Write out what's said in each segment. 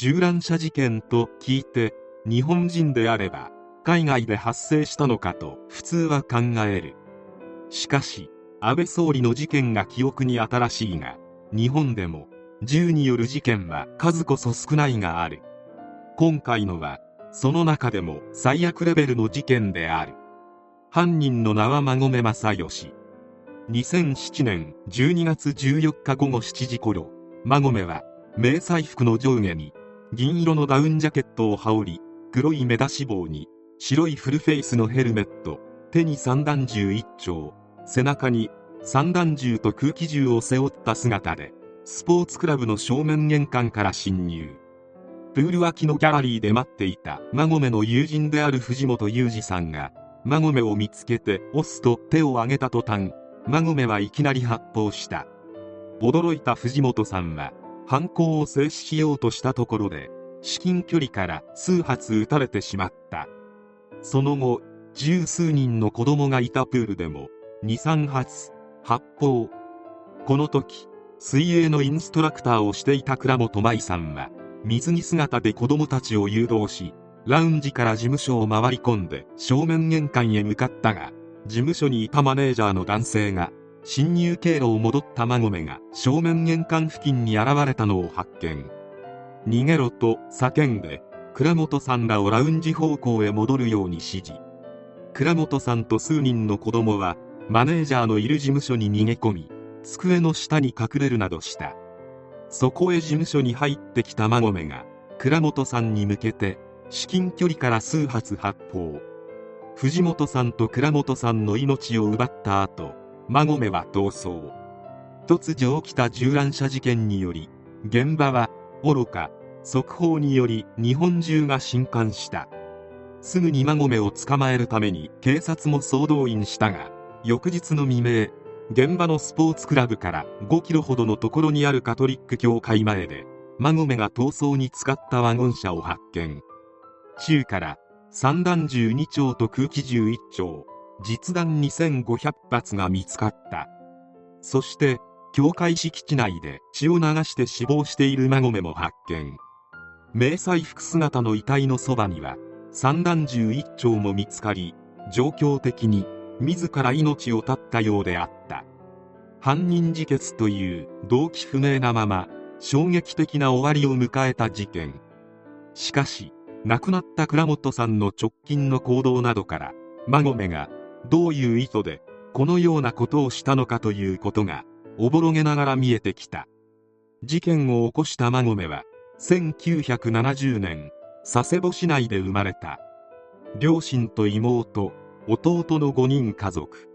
銃乱射事件と聞いて日本人であれば海外で発生したのかと普通は考える。しかし安倍総理の事件が記憶に新しいが日本でも銃による事件は数こそ少ないがある。今回のはその中でも最悪レベルの事件である。犯人の名は馬込正義。2007年12月14日午後7時頃馬込は迷彩服の上下に銀色のダウンジャケットを羽織り黒い目出し帽に白いフルフェイスのヘルメット手に散弾銃一丁背中に散弾銃と空気銃を背負った姿でスポーツクラブの正面玄関から侵入。プール脇のギャラリーで待っていた馬込の友人である藤本裕二さんが馬込を見つけて押すと手を挙げた途端馬込はいきなり発砲した。驚いた藤本さんは犯行を制止しようとしたところで至近距離から数発撃たれてしまった。その後十数人の子供がいたプールでも23発発砲。この時水泳のインストラクターをしていた倉本舞さんは水着姿で子供たちを誘導しラウンジから事務所を回り込んで正面玄関へ向かったが事務所にいたマネージャーの男性が侵入経路を戻った馬込が正面玄関付近に現れたのを発見。逃げろと叫んで倉本さんらをラウンジ方向へ戻るように指示。倉本さんと数人の子供はマネージャーのいる事務所に逃げ込み机の下に隠れるなどした。そこへ事務所に入ってきた馬込が倉本さんに向けて至近距離から数発発砲。藤本さんと倉本さんの命を奪った後馬込は逃走突如起きた銃乱射事件により現場は愚か。速報により日本中が震撼した。すぐに馬込を捕まえるために警察も総動員したが翌日の未明現場のスポーツクラブから5キロほどのところにあるカトリック教会前で馬込が逃走に使ったワゴン車を発見。中から散弾銃2丁と空気銃1丁。実弾2500発が見つかった。そして教会敷地内で血を流して死亡している馬込も発見。迷彩服姿の遺体のそばには散弾銃1丁も見つかり状況的に自ら命を絶ったようであった。犯人自決という動機不明なまま衝撃的な終わりを迎えた事件。しかし亡くなった倉本さんの直近の行動などから馬込がどういう意図でこのようなことをしたのかということがおぼろげながら見えてきた。事件を起こした馬込は1970年佐世保市内で生まれた。両親と妹弟の5人家族。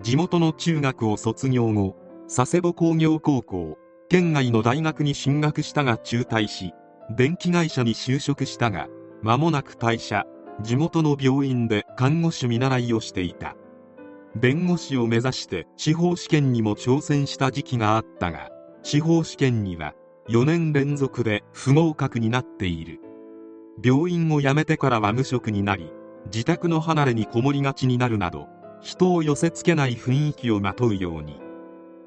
地元の中学を卒業後佐世保工業高校県外の大学に進学したが中退し電気会社に就職したが間もなく退社。地元の病院で看護師見習いをしていた。弁護士を目指して司法試験にも挑戦した時期があったが司法試験には4年連続で不合格になっている。病院を辞めてからは無職になり自宅の離れにこもりがちになるなど人を寄せつけない雰囲気をまとうように。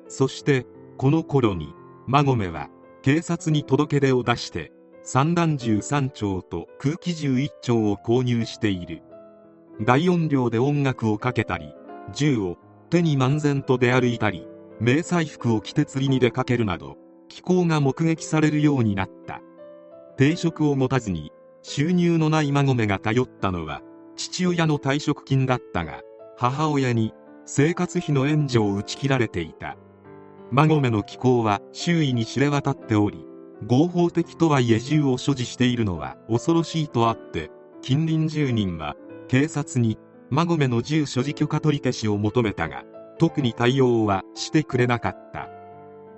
そしてこの頃に馬込は警察に届け出を出して散弾銃3丁と空気銃1丁を購入している。大音量で音楽をかけたり銃を手に漫然と出歩いたり迷彩服を着て釣りに出かけるなど気候が目撃されるようになった。定職を持たずに収入のない馬込が頼ったのは父親の退職金だったが母親に生活費の援助を打ち切られていた。馬込の気候は周囲に知れ渡っており合法的とはいえ銃を所持しているのは恐ろしいとあって近隣住人は警察に馬込の銃所持許可取り消しを求めたが特に対応はしてくれなかった。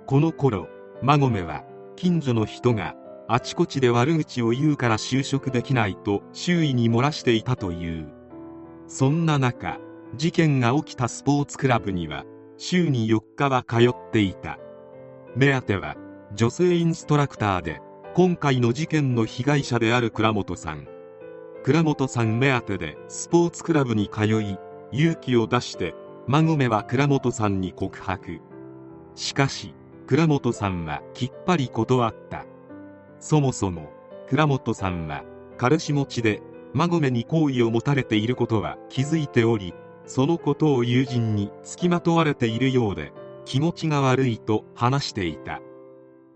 この頃馬込は近所の人があちこちで悪口を言うから就職できないと周囲に漏らしていたという。そんな中事件が起きたスポーツクラブには週に4日は通っていた。目当ては女性インストラクターで今回の事件の被害者である倉本さん。倉本さん目当てでスポーツクラブに通い勇気を出して馬込は倉本さんに告白。しかし倉本さんはきっぱり断った。そもそも倉本さんは彼氏持ちで馬込に好意を持たれていることは気づいておりそのことを友人につきまとわれているようで気持ちが悪いと話していた。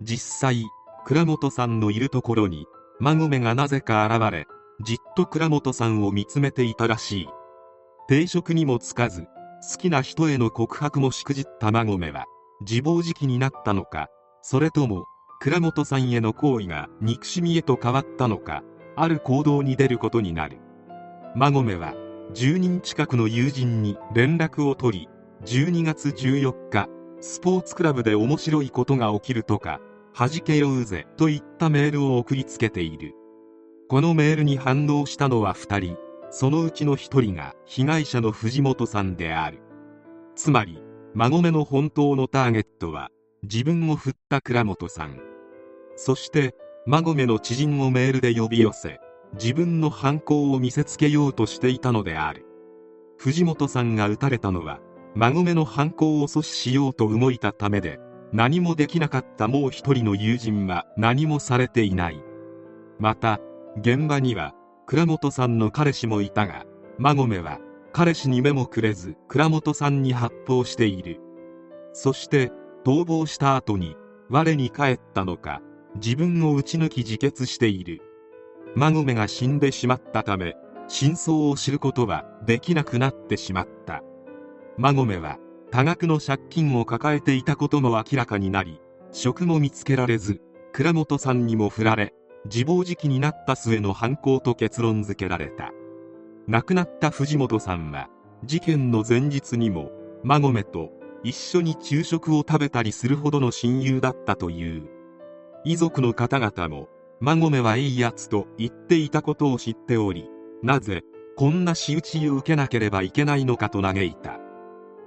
実際倉本さんのいるところに馬込がなぜか現れじっと倉本さんを見つめていたらしい。定職にもつかず好きな人への告白もしくじった馬込は自暴自棄になったのかそれとも倉本さんへの行為が憎しみへと変わったのかある行動に出ることになる。馬込は10人近くの友人に連絡を取り12月14日スポーツクラブで面白いことが起きるとか弾けようぜといったメールを送りつけている。このメールに反応したのは2人。そのうちの1人が被害者の藤本さんである。つまり馬込の本当のターゲットは自分を振った倉本さん。そして馬込の知人をメールで呼び寄せ自分の犯行を見せつけようとしていたのである。藤本さんが撃たれたのは馬込の犯行を阻止しようと動いたためで何もできなかったもう一人の友人は何もされていない。また現場には倉本さんの彼氏もいたが馬込は彼氏に目もくれず倉本さんに発砲している。そして逃亡した後に我に返ったのか自分を撃ち抜き自決している。馬込が死んでしまったため真相を知ることはできなくなってしまった。馬込は多額の借金を抱えていたことも明らかになり職も見つけられず倉本さんにも振られ自暴自棄になった末の犯行と結論付けられた。亡くなった藤本さんは事件の前日にも馬込と一緒に昼食を食べたりするほどの親友だったという。遺族の方々も馬込はいいやつと言っていたことを知っておりなぜこんな仕打ちを受けなければいけないのかと嘆いた。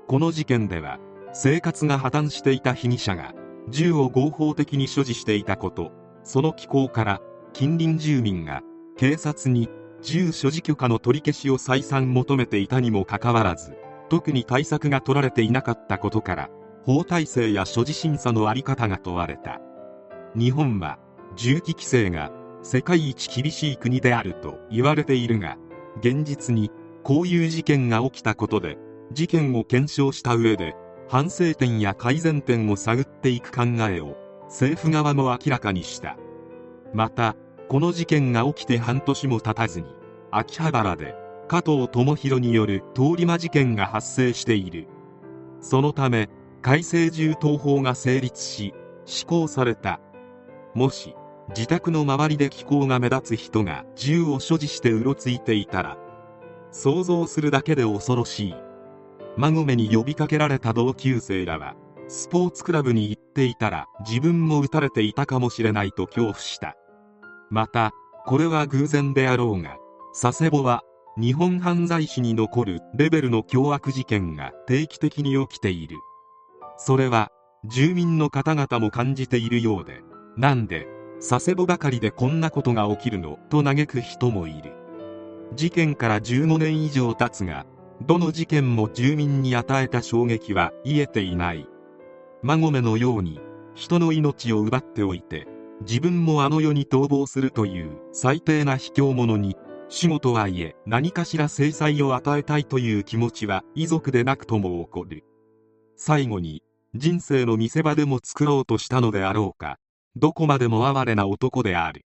この事件では生活が破綻していた被疑者が銃を合法的に所持していたことその機構から近隣住民が警察に銃所持許可の取り消しを再三求めていたにもかかわらず特に対策が取られていなかったことから法体制や所持審査の在り方が問われた。日本は銃器規制が世界一厳しい国であると言われているが現実にこういう事件が起きたことで事件を検証した上で反省点や改善点を探っていく考えを政府側も明らかにした。またこの事件が起きて半年も経たずに秋葉原で加藤智弘による通り魔事件が発生している。そのため改正銃刀法が成立し施行された。もし自宅の周りで気候が目立つ人が銃を所持してうろついていたら想像するだけで恐ろしい。馬込に呼びかけられた同級生らはスポーツクラブに行っていたら自分も撃たれていたかもしれないと恐怖した。またこれは偶然であろうが佐世保は日本犯罪史に残るレベルの凶悪事件が定期的に起きている。それは住民の方々も感じているようでなんで佐世保ばかりでこんなことが起きるのと嘆く人もいる。事件から15年以上経つがどの事件も住民に与えた衝撃は癒えていない。馬込のように人の命を奪っておいて自分もあの世に逃亡するという最低な卑怯者に死後とはいえ何かしら制裁を与えたいという気持ちは遺族でなくとも起こる。最後に人生の見せ場でも作ろうとしたのであろうか。どこまでも哀れな男である。